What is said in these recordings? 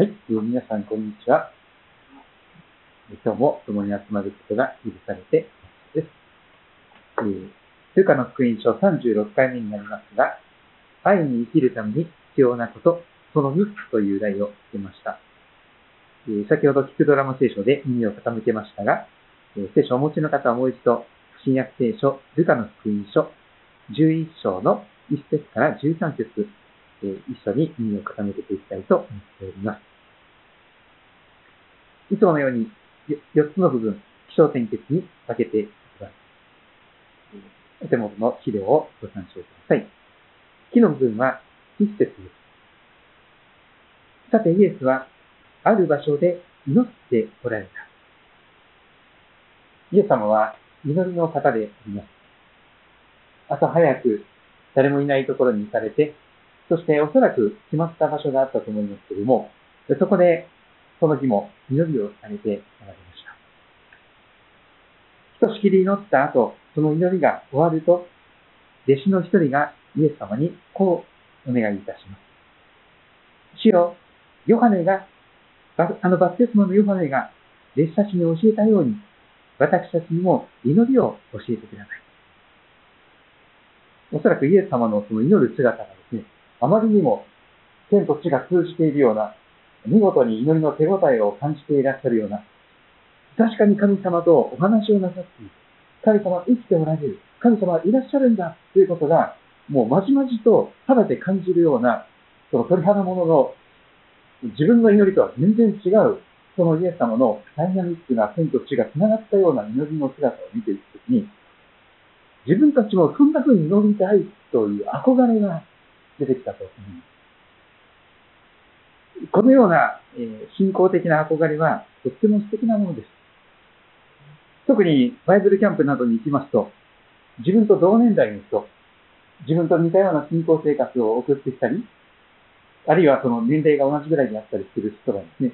はい、皆さん、こんにちは。今日も共に集まることが許されてです。えー、ルカの福音書36回目になりますが、愛に生きるために必要なこと、その3つという題をつけました。えー先ほど聞くドラマ聖書で耳を傾けましたが、えー聖書をお持ちの方はもう一度、新約聖書、ルカの福音書11章の1節から13節、えー一緒に耳を傾けていきたいと思っております。いつものように4つの部分、気象点結に分けていきます。お手元の資料をご参照ください。木の部分は1節です。さて、イエスはある場所で祈っておられた。イエス様は祈りの方であります。朝早く誰もいないところに行かれて、そしておそらく決まった場所があったと思いますけれども、そこでその日も祈りをされておられました。ひとしきり祈った後、その祈りが終わると、弟子の一人がイエス様にこうお願いいたします。主よ、ヨハネが、あのバプテスマのヨハネが弟子たちに教えたように、私たちにも祈りを教えてください。おそらくイエス様のその祈る姿がですね、あまりにも天と地が通じているような、見事に祈りの手応えを感じていらっしゃるような、確かに神様とお話をなさっている。神様は生きておられる。神様はいらっしゃるんだということが、もうまじまじと肌で感じるような、その鳥肌ものの、自分の祈りとは全然違う、そのイエス様のダイナミックな天と地が繋がったような祈りの姿を見ていくときに、自分たちもそんな風に祈りたいという憧れが出てきたと思います。このような、えー信仰的な憧れはとっても素敵なものです。特にバイブルキャンプなどに行きますと、自分と同年代の人、自分と似たような信仰生活を送ってきたり、あるいはその年齢が同じぐらいであったりする人がですね、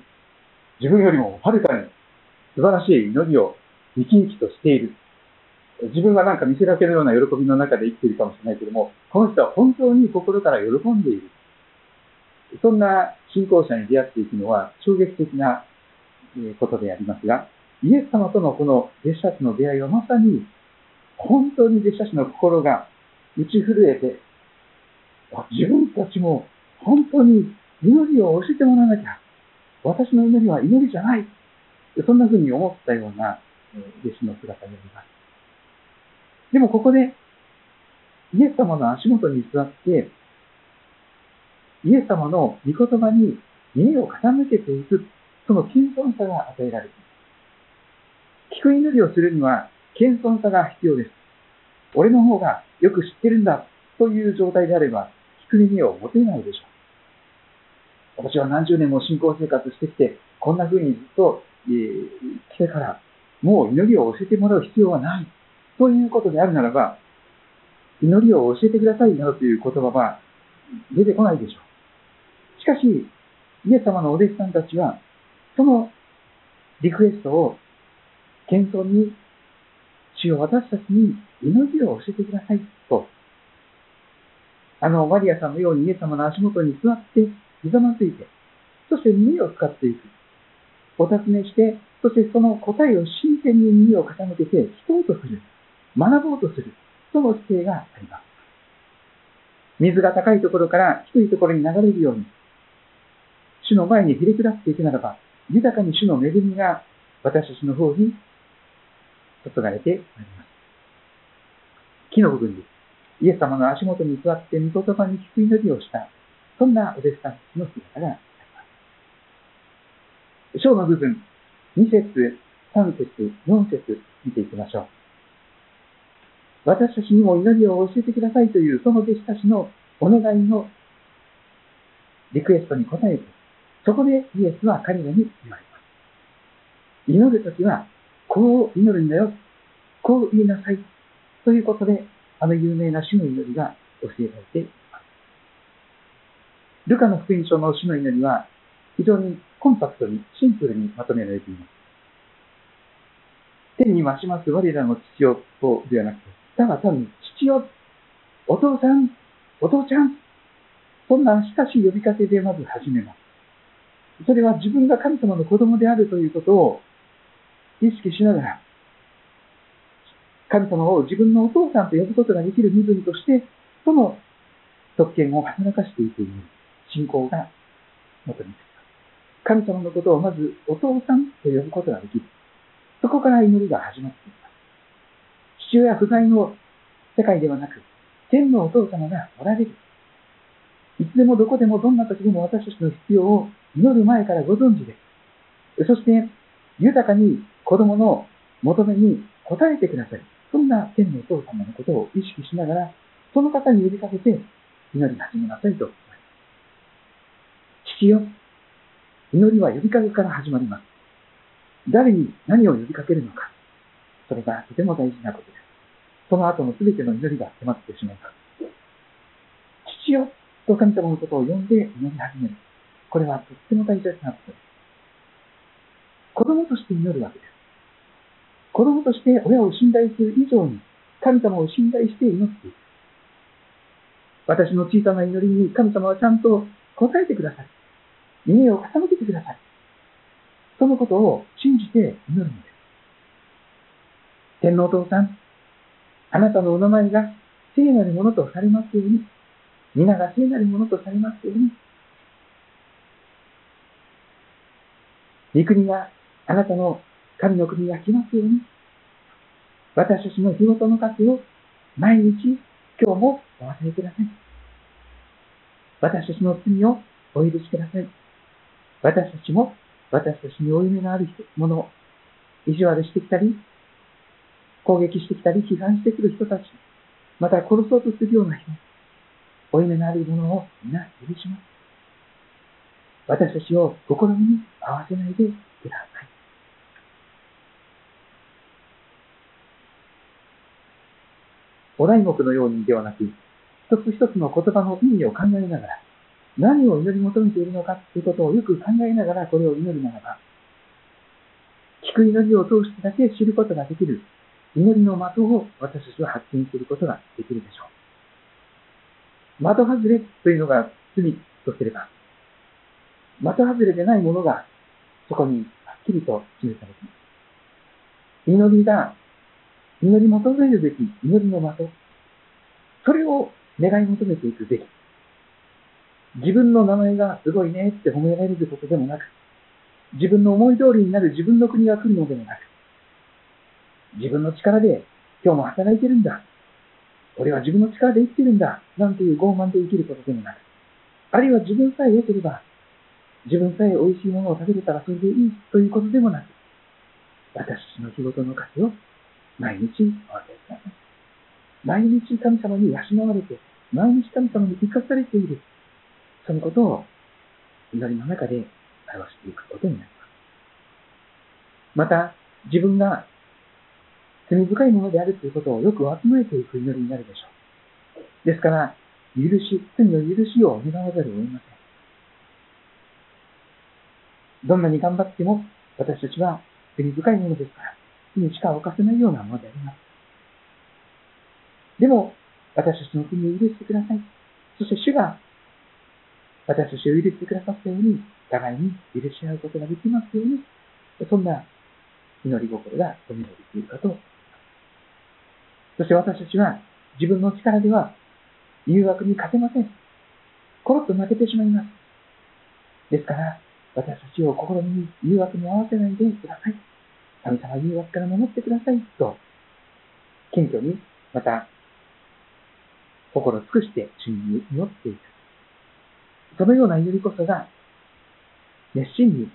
自分よりもはるかに素晴らしい祈りを生き生きとしている。自分はなんか見せかけのような喜びの中で生きているかもしれないけども、この人は本当に心から喜んでいる。そんな信仰者に出会っていくのは衝撃的なことでありますが、イエス様とのこの弟子たちの出会いはまさに、本当に弟子たちの心が打ち震えて、自分たちも本当に祈りを教えてもらわなきゃ。私の祈りは祈りじゃない。そんな風に思ったようなえ弟子の姿になります。でもここで、イエス様の足元に座って、イエス様の御言葉に耳を傾けていく、その謙遜さが与えられています。聞く祈りをするには、謙遜さが必要です。俺の方がよく知ってるんだ、という状態であれば、聞く耳を持てないでしょう。私は何十年も信仰生活してきて、こんな風にずっと、えー来てから、もう祈りを教えてもらう必要はない。ということであるならば、祈りを教えてくださいなどという言葉は出てこないでしょう。しかし、イエス様のお弟子さんたちは、そのリクエストを謙遜に、主よ私たちに祈りを教えてくださいと、あのマリアさんのようにイエス様の足元に座って、ひざまずいて、そして耳を使っていく。お尋ねして、そしてその答えを真剣に耳を傾けて聞こうとする。学ぼうとする。その姿勢があります。水が高いところから低いところに流れるように、主の前にひれ下っていくならば、豊かに主の恵みが私たちの方に注がれてまいります。木の部分です。イエス様の足元に座って御言葉に聞く祈りをした、そんなお弟子さんたちの姿があります。章の部分、2節、3節、4節見ていきましょう。私たちにも祈りを教えてくださいというその弟子たちのお願いのリクエストに応えて、そこでイエスは彼らに言われます。祈るときは、こう祈るんだよ。こう言いなさい。ということで、あの有名な主の祈りが教えられています。ルカの福音書の主の祈りは、非常にコンパクトに、シンプルにまとめられています。天に増します我らの父よとではなくて、ただ単に父よ、お父さん、お父ちゃん、そんな親しい呼びかけでまず始めます。それは自分が神様の子供であるということを意識しながら、神様を自分のお父さんと呼ぶことができる身分として、その特権を働かしていくという信仰が求めています。神様のことをまずお父さんと呼ぶことができる。そこから祈りが始まっています。父親不在の世界ではなく、天のお父様がおられる。いつでもどこでもどんな時でも私たちの必要を祈る前からご存知です。そして、豊かに子供の求めに応えてください。そんな天のお父様のことを意識しながら、その方に呼びかけて祈り始めなさいと。父よ、祈りは呼びかけから始まります。誰に何を呼びかけるのか。それがとても大事なことです。その後の全ての祈りが迫ってしまいます。父よと神様のことを呼んで祈り始める。これはとっても大切なことです。子供として祈るわけです。子供として親を信頼する以上に神様を信頼して祈っていく。私の小さな祈りに神様はちゃんと答えてください。耳を傾けてください。そのことを信じて祈るのです。天皇お父さん、あなたのお名前が聖なるものとされますように、皆が聖なるものとされますように、御国が、あなたの神の国が来ますように、私たちの日ごとの価値を毎日、今日もお忘れください。私たちの罪をお許しください。私たちも、私たちに負い目のあるもの意地悪してきたり、攻撃してきたり、批判してくる人たち、また殺そうとするような人、負い目のあるものを皆許します。私たちを試みに合わせないでください。お題目のようにではなく、一つ一つの言葉の意味を考えながら、何を祈り求めているのかということをよく考えながらこれを祈るならば、聞く祈りを通してだけ知ることができる祈りの的を私たちは発見することができるでしょう。的外れというのが罪とすれば、的外れでないものがそこにはっきりと示されています。祈りが、祈り求めるべき祈りの的、それを願い求めていくべき。自分の名前がすごいねって褒められることでもなく、自分の思い通りになる自分の国が来るのでもなく、自分の力で今日も働いてるんだ。俺は自分の力で生きてるんだ。なんていう傲慢で生きることでもなく、あるいは自分さえ良ければ、自分さえ美味しいものを食べれたらそれでいいということでもなく、私の仕事の価値を毎日お分けください。毎日神様に養われて、毎日神様に生かされている。そのことを祈りの中で表していくことになります。また、自分が罪深いものであるということをよくわきまえていく祈りになるでしょう。ですから、許し、罪の許しを願わざるを得ません。どんなに頑張っても、私たちは罪深いものですから、罪しか犯せないようなものであります。でも、私たちの罪を許してください。そして主が、私たちを許してくださったように、互いに許し合うことができますように、そんな祈り心が込められているかとそして私たちは自分の力では誘惑に勝てません。コロッと負けてしまいます。ですから、私たちを心に誘惑に合わせないでください。神様誘惑から守ってください。と、謙虚に、また、心尽くして主に祈っていく。そのような祈りこそが、熱心に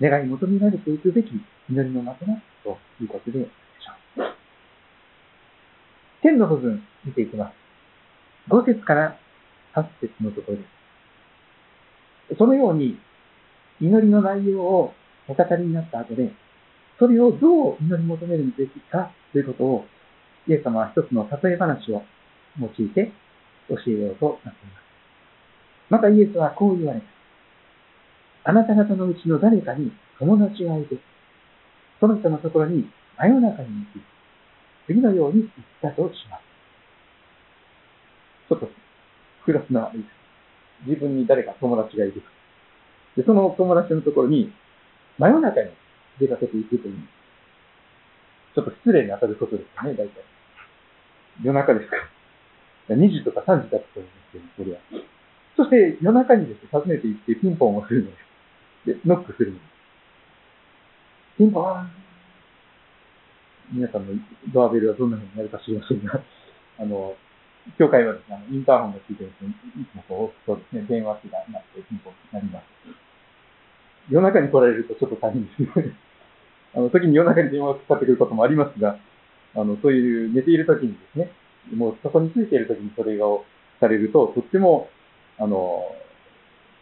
願い求められていくべき祈りの的だということで天の部分見ていきます。5節から8節のところです。そのように祈りの内容をお語りになった後で、それをどう祈り求めるべきかということを、イエス様は一つの例え話を用いて教えようとなっています。またイエスはこう言われた。あなた方のうちの誰かに友達がいて、その人のところに真夜中に行き、次のように言ったとします。ちょっと、複雑な、自分に誰か友達がいる。で、その友達のところに、真夜中に出かけていくという、ちょっと失礼に当たることですね、大体。夜中ですか。2時とか3時だったと思うんですけど、それは。そして夜中にですね、訪ねて行ってピンポンをするのです。で、ノックするのです。ピンポーン皆さんのドアベルはどんな風になるか知りませんが、あの、教会はですね、インターホンがついてると、いつもこう押すとですね、電話機がなってピンポンになります。夜中に来られるとちょっと大変ですね。あの、時に夜中に電話がかかってくることもありますが、あの、そういう寝ている時にですね、もうそこについている時にそれをされると、とっても、あの、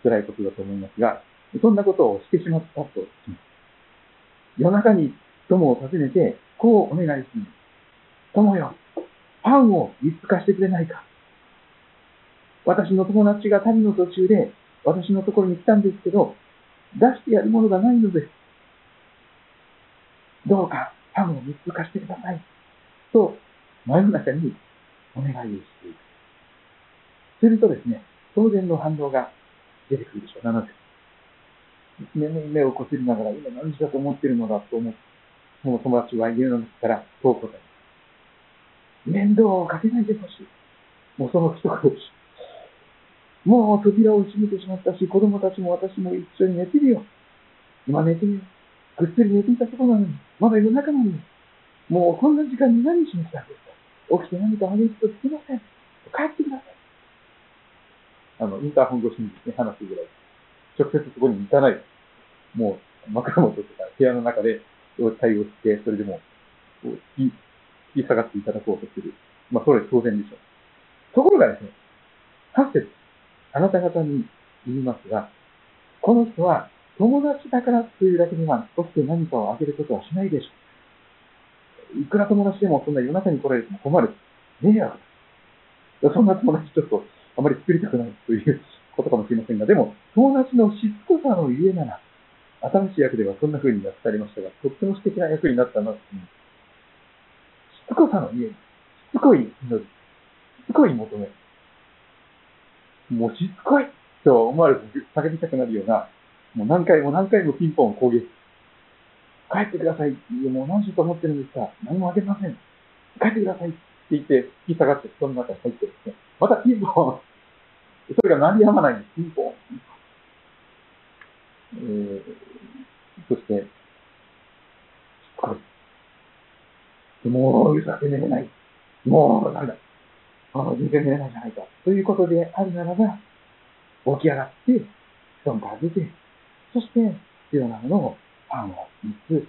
辛いことだと思いますが、そんなことをしてしまったと夜中に友を訪ねて、こうお願いする。友よ、パンを見つかしてくれないか。私の友達が旅の途中で私のところに来たんですけど、出してやるものがないのです。どうかパンを3つ貸してください。と、真夜中にお願いをしていく。するとですね、当然の反応が出てくるでしょう。なので、娘の夢をこすりながら、今何時だと思ってるのだと思って、その友達は家の中から遠く答え面倒をかけないでほしい。もうその一言です。もう扉を閉めてしまったし、子供たちも私も一緒に寝てるよ。今寝てるよ。ぐっすり寝ていたところなのに、まだ夜中なのに。もうこんな時間に何しに来たんですか起きて何か激しくつきません。帰ってください。あの、インターホン越しにね、話すぐらい。直接そこに行かない。もう、枕元とか部屋の中で対応して、それでも、引き下がっていただこうとする。まあ、それ当然でしょう。ところがですね、8節あなた方に言いますが、この人は友達だからというだけには、起きて何かをあげることはしないでしょう。いくら友達でもそんな夜中に来られても困る。迷惑だ。そんな友達ちょっとあまり作りたくないということかもしれませんが、でも、友達のしつこさのゆえなら、新しい役ではそんな風にやってありましたが、とっても素敵な役になったなって思います、しつこさの家に、しつこい祈り、しつこい求め。もうしつこいと思われて叫びたくなるような、もう何回も何回もピンポン攻撃。帰ってください。もう何時と思ってるんですか何もあげません。帰ってくださいって言って、引き下がって布団の中に入ってですね。またピンポン。それが鳴りやまないんです。ピンポン。えー、そして、もううるさく寝れない。もう、なんだ。あの全然寝れないじゃないか。ということであるならば、起き上がって、布団から出て、そして、必要なものを、パンを3つ、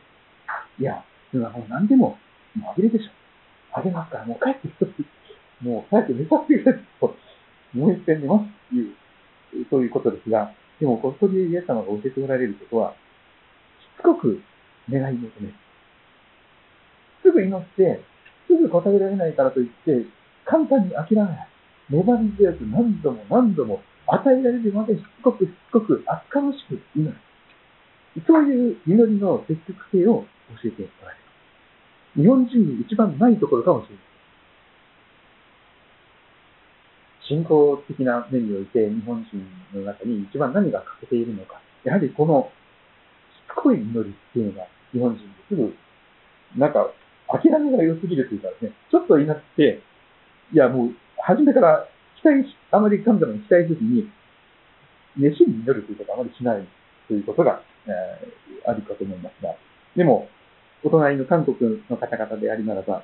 いや、必要なもの何でも、もうあげるでしょ。あげますから、もう帰って一つ、もう早く寝させてくれと、もう一遍寝ますっていう、そういうことですが、でも、ここでイエス様が教えておられることは、しつこく願い求めるすぐ祈って、すぐ答えられないからといって、簡単に諦めない。粘り強く何度も何度も与えられるまでしつこくしつこく厚かましく祈る。そういう祈りの積極性を教えておられる。日本人に一番ないところかもしれない。信仰的な面において日本人の中に一番何が欠けているのか。やはりこのしつこい祈りっていうのが日本人ですぐ、なんか諦めが良すぎるというかですね、ちょっと祈って、いやもう初めから期待し、あまり神様に期待せずに、熱心に祈るということはあまりしないということが、えー、あるかと思いますが、でも、お隣の韓国の方々でありならば、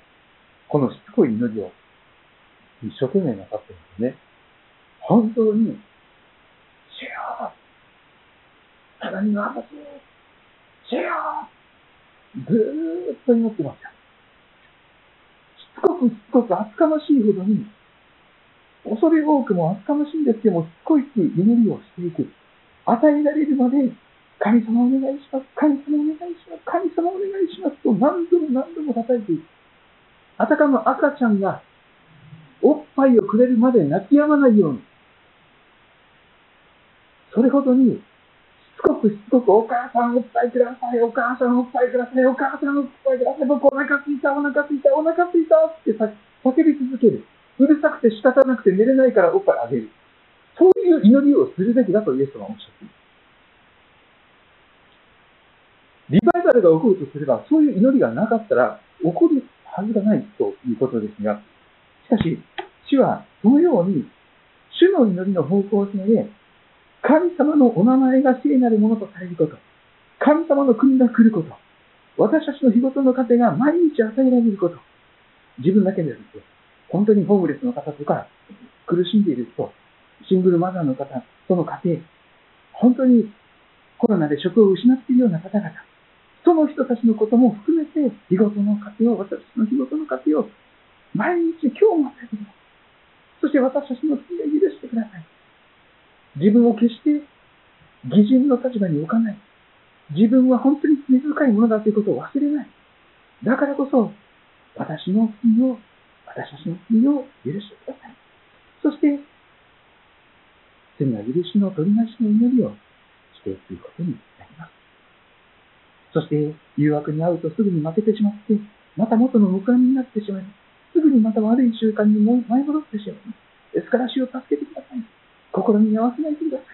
このしつこい祈りを一生懸命なさってるんですね。本当に、主よただにの私、主よずーっと祈ってますよ。しつこくしつこく厚かましいほどに、恐れ多くも厚かましいんですけども、しつこい祈りをしていく。与えられるまで、神様お願いします。神様お願いします。神様お願いしますと何度も何度も叩いていく。あたかも赤ちゃんがおっぱいをくれるまで泣き止まないように、それほどに、しつこくしつこく、お母さんおっぱいください、お母さんおっぱいください、お母さんおっぱいください、僕お腹すいた、お腹すいた、お腹すいたって叫び続ける。うるさくて仕方なくて寝れないからおっぱいあげる。そういう祈りをするべきだとイエス様はおっしゃっている。リバイバルが起こるとすれば、そういう祈りがなかったら起こるはずがないということですが、しかし、主はそのように、主の祈りの方向性で、神様のお名前が聖なるものとされること、神様の国が来ること、私たちの日ごとの糧が毎日与えられること、自分だけではなくて、本当にホームレスの方とか、苦しんでいる人、シングルマザーの方、その家庭、本当にコロナで職を失っているような方々、その人たちのことも含めて、日ごとの家庭を、私たちの日ごとの家庭を、毎日今日も与えてください。そして私たちの罪を許してください。自分を決して偽人の立場に置かない。自分は本当に罪深いものだということを忘れない。だからこそ、私の罪を、私たちの罪を許してください。そして、罪の許しの取りなしの祈りをしていくことになります。そして、誘惑に遭うとすぐに負けてしまって、また元の無冠になってしまいます。すぐにまた悪い習慣に舞い戻ってしまいます。ですから死を助けてください。心に合わせないでください。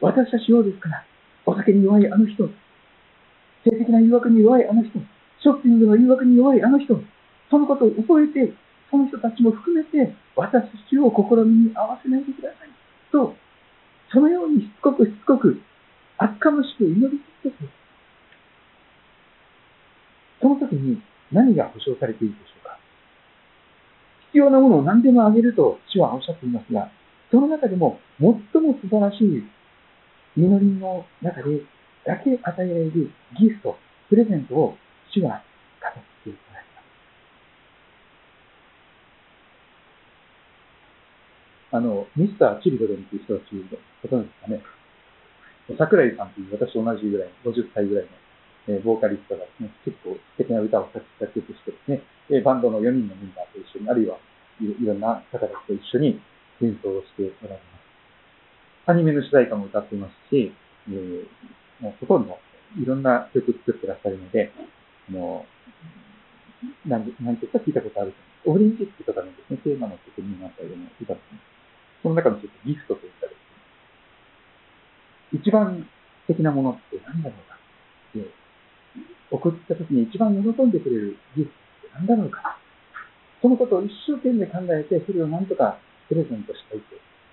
私たち用ですから、お酒に弱いあの人、性的な誘惑に弱いあの人、ショッピングの誘惑に弱いあの人、そのことを覚えて、その人たちも含めて、私たちを試みに合わせないでください。と、そのようにしつこくしつこく、厚かましく祈り続けて、その時に何が保証されているでしょうか必要なものを何でもあげると主はおっしゃっていますが、その中でも最も素晴らしい祈りの中でだけ与えられるギフト、プレゼントを主は語っていただきます。あの、ミスター・チルドレンという人たちのことなんですかね。桜井さんという私と同じぐらい、50歳ぐらいの、え、ボーカリストがですね、結構素敵な歌を作曲してですね、え、バンドの4人のメンバーと一緒に、あるいはいろんな方たちと一緒に演奏をしておられます。アニメの主題歌も歌っていますし、えー、もうほとんどいろんな曲作ってらっしゃるので、あの、なんなんていうか聞いたことあると思います。オリンピックとかのですね、テーマの曲になったような歌ですね。その中のちょっとギフトといったです一番素敵なものって何だろうか。で送った時に一番喜んでくれるギフトって何だろうか。そのことを一生懸命考えて、それを何とかプレゼントしたい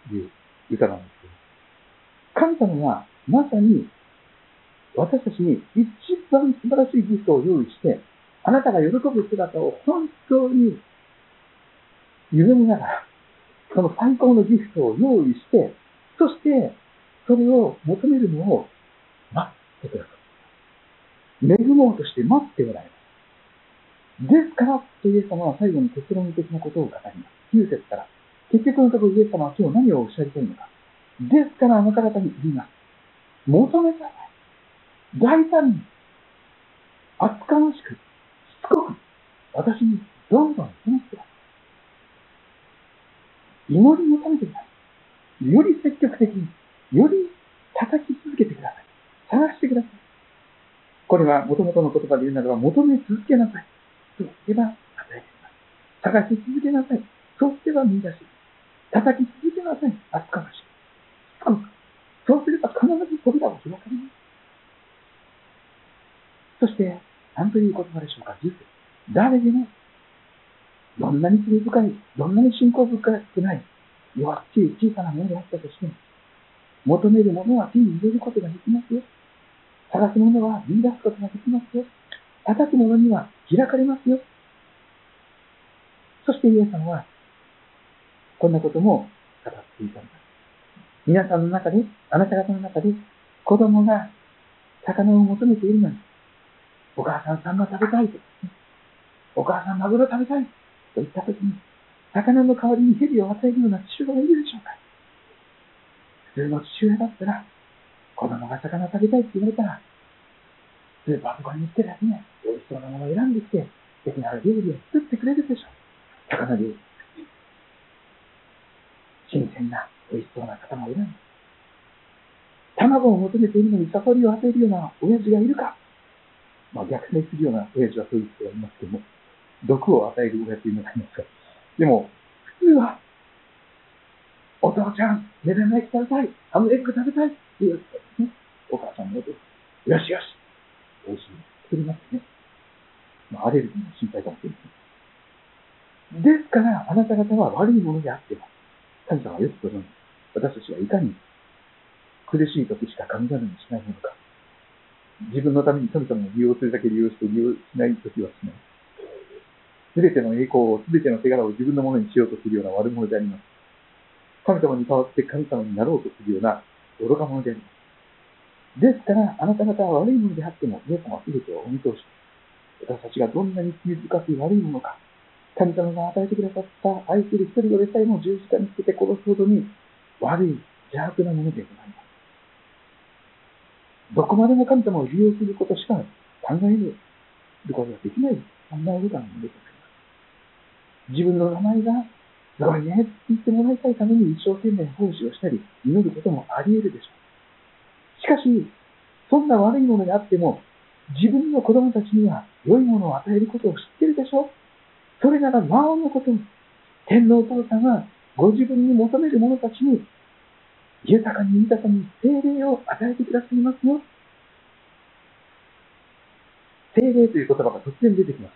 という歌なんですけど、神様はまさに私たちに一番素晴らしいギフトを用意して、あなたが喜ぶ姿を本当に夢見ながら、その最高のギフトを用意して、そしてそれを求めるのを待ってください。恵もうとして待っておられます。ですから、とイエス様は最後に結論的なことを語ります。9節から。結局のところイエス様は今日何をおっしゃりたいのか。ですからあなた方に言います。求めなさい。大胆に、厚かましく、しつこく、私にどんどん言ってください。祈り求めてください。より積極的に、より叩き続けてください。探してください。これは元々の言葉で言うならば、求め続けなさい。そうすれば与えてきます。探し続けなさい。そうすれば見出し。叩き続けなさい。厚かましく。そうすれば必ず扉を開かれます。そして、何という言葉でしょうか。10誰でも、どんなに罪深い、どんなに信仰深くない、弱っちい小さなものであったとしても、求めるものは手に入れることができますよ。探すものは見出すことができますよ。叩くものには開かれますよ。そしてイエス様は、こんなことも語っていたんです。皆さんの中で、あなた方の中で、子供が魚を求めているのに、お母さんサンマ食べたいと、お母さんマグロ食べたいと言ったときに、魚の代わりに蛇を与えるような父親がいるでしょうか普通の父親だったら、子供が魚食べたいって言われたら、スーパーとかに行ってですね、美味しそうなものを選んできて、素敵な料理を作ってくれるでしょう。魚料理。新鮮な、美味しそうな魚を選んで。卵を求めているのにサファリを与えるような親父がいるかまあ虐待するような親父はそういう人がいますけども、毒を与える親父というのがいますが。でも、普通はお父ちゃん、目玉焼き食べたい、ハムエッグ食べたいって言うね、お母さんのこと、よしよし、アレルギーの心配かもしれません。ですから、あなた方は悪いものであっては、神様はよくご存知。私たちはいかに苦しい時しか神様にしないものか。自分のために神様を利用するだけ利用して利用しない時はしない。すべての栄光を、すべての手柄を自分のものにしようとするような悪者であります。神様に代わって神様になろうとするような愚か者であります。ですから、あなた方は悪いものであっても、イエス様は全てをお見通し私たちがどんなに罪深く悪いものか、神様が与えてくださった愛する一人をでさえも十字架につけて殺すほどに悪い邪悪なものでございます。どこまでも神様を利用することしか考えることができない、そんな愚かなものでございます。自分の名前がすごいねって言ってもらいたいために一生懸命奉仕をしたり、祈ることもあり得るでしょう。しかし、そんな悪いものであっても、自分の子供たちには良いものを与えることを知ってるでしょ？それなら魔王のことに、天皇父さんはご自分に求める者たちに、豊かに豊かに精霊を与えてくださいますよ。精霊という言葉が突然出てきます。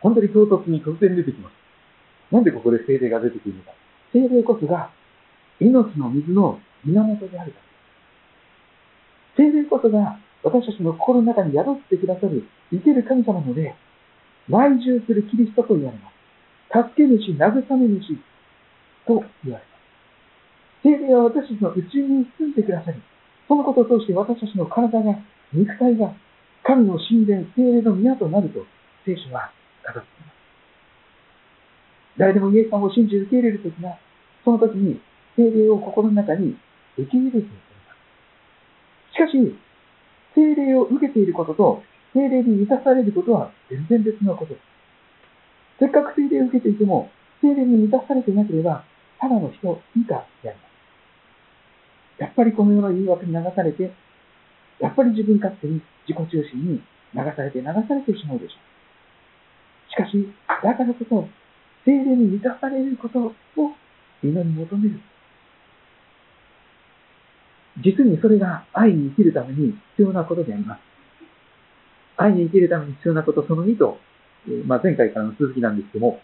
本当に唐突に突然出てきます。なんでここで精霊が出てくるのか。精霊こそが命の水の源であるから。精霊こそが私たちの心の中に宿ってくださる生ける神様ので、内住するキリストと言われます。助け主、慰め主と言われます。聖霊は私たちの内に住んでくださり、そのことを通して私たちの体が、肉体が、神の神殿、聖霊の宮となると、聖書は語っています。誰でもイエス様を信じ受け入れるときが、その時に聖霊を心の中に受け入れていきます。しかし、精霊を受けていることと、精霊に満たされることは全然別のことです。せっかく精霊を受けていても、精霊に満たされていなければ、ただの人以下であります。やっぱりこの世の誘惑に流されて、やっぱり自分勝手に自己中心に流されて流されてしまうでしょう。しかし、だからこそ、精霊に満たされることを祈り求める実にそれが愛に生きるために必要なことであります。愛に生きるために必要なことその2と、まあ、前回からの続きなんですけども、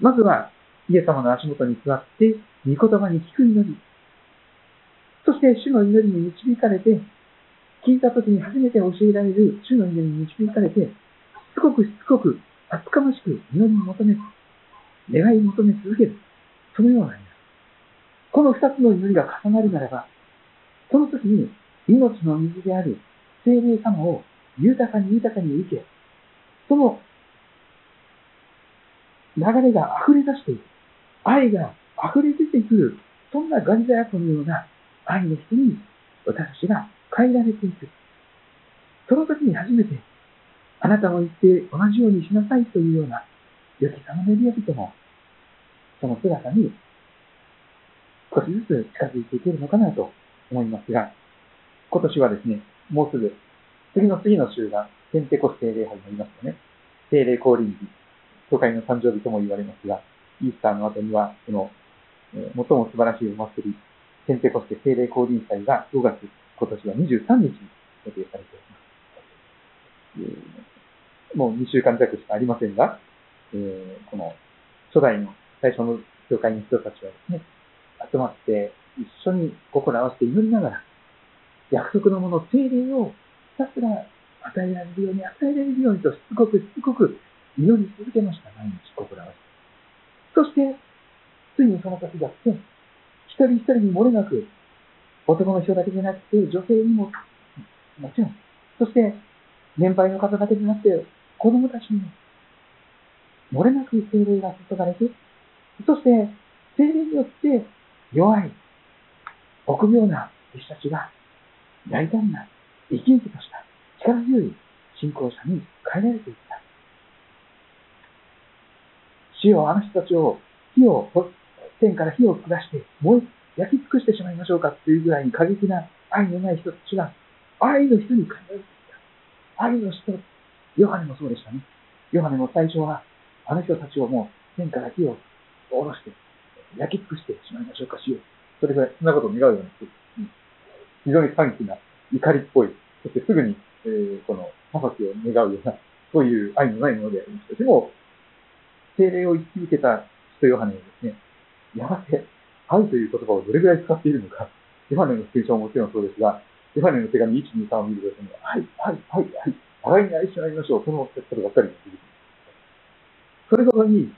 まずは、イエス様の足元に座って、御言葉に聞く祈り。そして、主の祈りに導かれて、聞いた時に初めて教えられる主の祈りに導かれて、しつこくしつこく、厚かましく祈りを求め、願いを求め続ける。そのようなこの二つの祈りが重なるならば、その時に命の水である精霊様を豊かに豊かに受け、その流れが溢れ出していく。愛が溢れ出てくる。そんなガリザヤ湖のような愛の人に私たちが変えられていく。その時に初めて、あなたも言って同じようにしなさいというような、良き様のリア人も、その姿に少しずつ近づいていけるのかなと思いますが、今年はですね、もうすぐ、次の次の週がペンテコステ礼拝になりますよね。聖霊降臨日、教会の誕生日とも言われますが、イースターの後には、その、えー、最も素晴らしいお祭り、ペンテコステ聖霊降臨祭が5月、今年は23日に予定されております。えー、もう2週間弱しかありませんが、えー、この初代の最初の教会の人たちはですね、集まって一緒に心合わせて祈りながら、約束のもの、精霊をひたすら与えられるように、与えられるようにとしつこくしつこく祈り続けました。毎日心合わせて。そして、ついにその時が来て、一人一人に漏れなく、男の人だけでなくて、女性にも、もちろん、そして、年配の方だけでなくて、子供たちにも、漏れなく精霊が注がれて、そして、精霊によって弱い、臆病な弟子たちが大胆な生き生きとした力強い信仰者に変えられていった。主よ、あの人たちを火を、天から火を下して燃え、焼き尽くしてしまいましょうかっていうぐらいに過激な愛のない人たちが愛の人に変えられていった。愛の人、ヨハネもそうでしたね。ヨハネも最初はあの人たちをもう天から火を下ろして焼き尽くしてしまいましょうか、しよう。それぐらい、そんなことを願うような、非常に短気な、怒りっぽい、そしてすぐに、えー、この、裁きを願うような、そういう愛のないものでありました。でも、精霊を言い続けた使徒ヨハネはですね、やがて、愛という言葉をどれぐらい使っているのか、ヨハネの聖書ももちろんそうですが、ヨハネの手紙1、2、3を見るとですね、はい、はい、はい、はい、互いに愛し合いましょう。そのことばっかり出てきます。それほどに、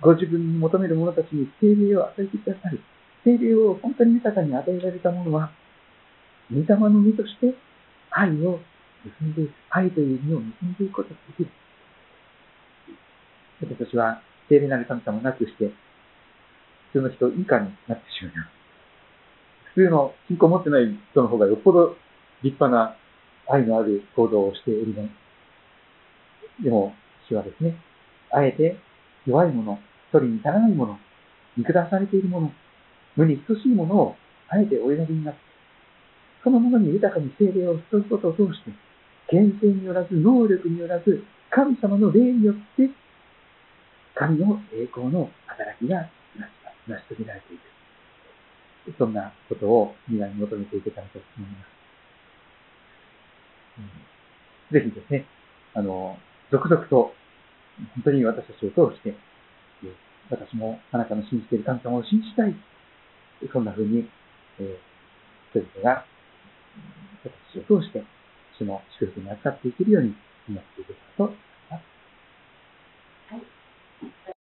ご自分に求める者たちに精霊を与えてくださる。精霊を本当に豊かに与えられた者は、御霊の実として愛を結んでいく、愛という実を結んでいくことができる。私たちは聖霊なる神様をなくして、普通の人以下になってしまう。普通の信仰を持ってない人の方がよっぽど立派な愛のある行動をしております。でも、主はですね、あえて弱いもの、一人に足らないもの、見下されているもの、無に等しいものをあえてお選びになって、そのものに豊かに精霊を注ぐことを通して、権勢によらず、能力によらず、神様の霊によって、神の栄光の働きが成し遂げられていく。そんなことを皆に求めていけたらと思います。ぜひですね、あの、続々と、本当に私たちを通して、私もあなたの信じている神様を信じたい。そんな風に、えー、人々が、私たちを通して、その祝福に扱っていけるように祈っていけたらと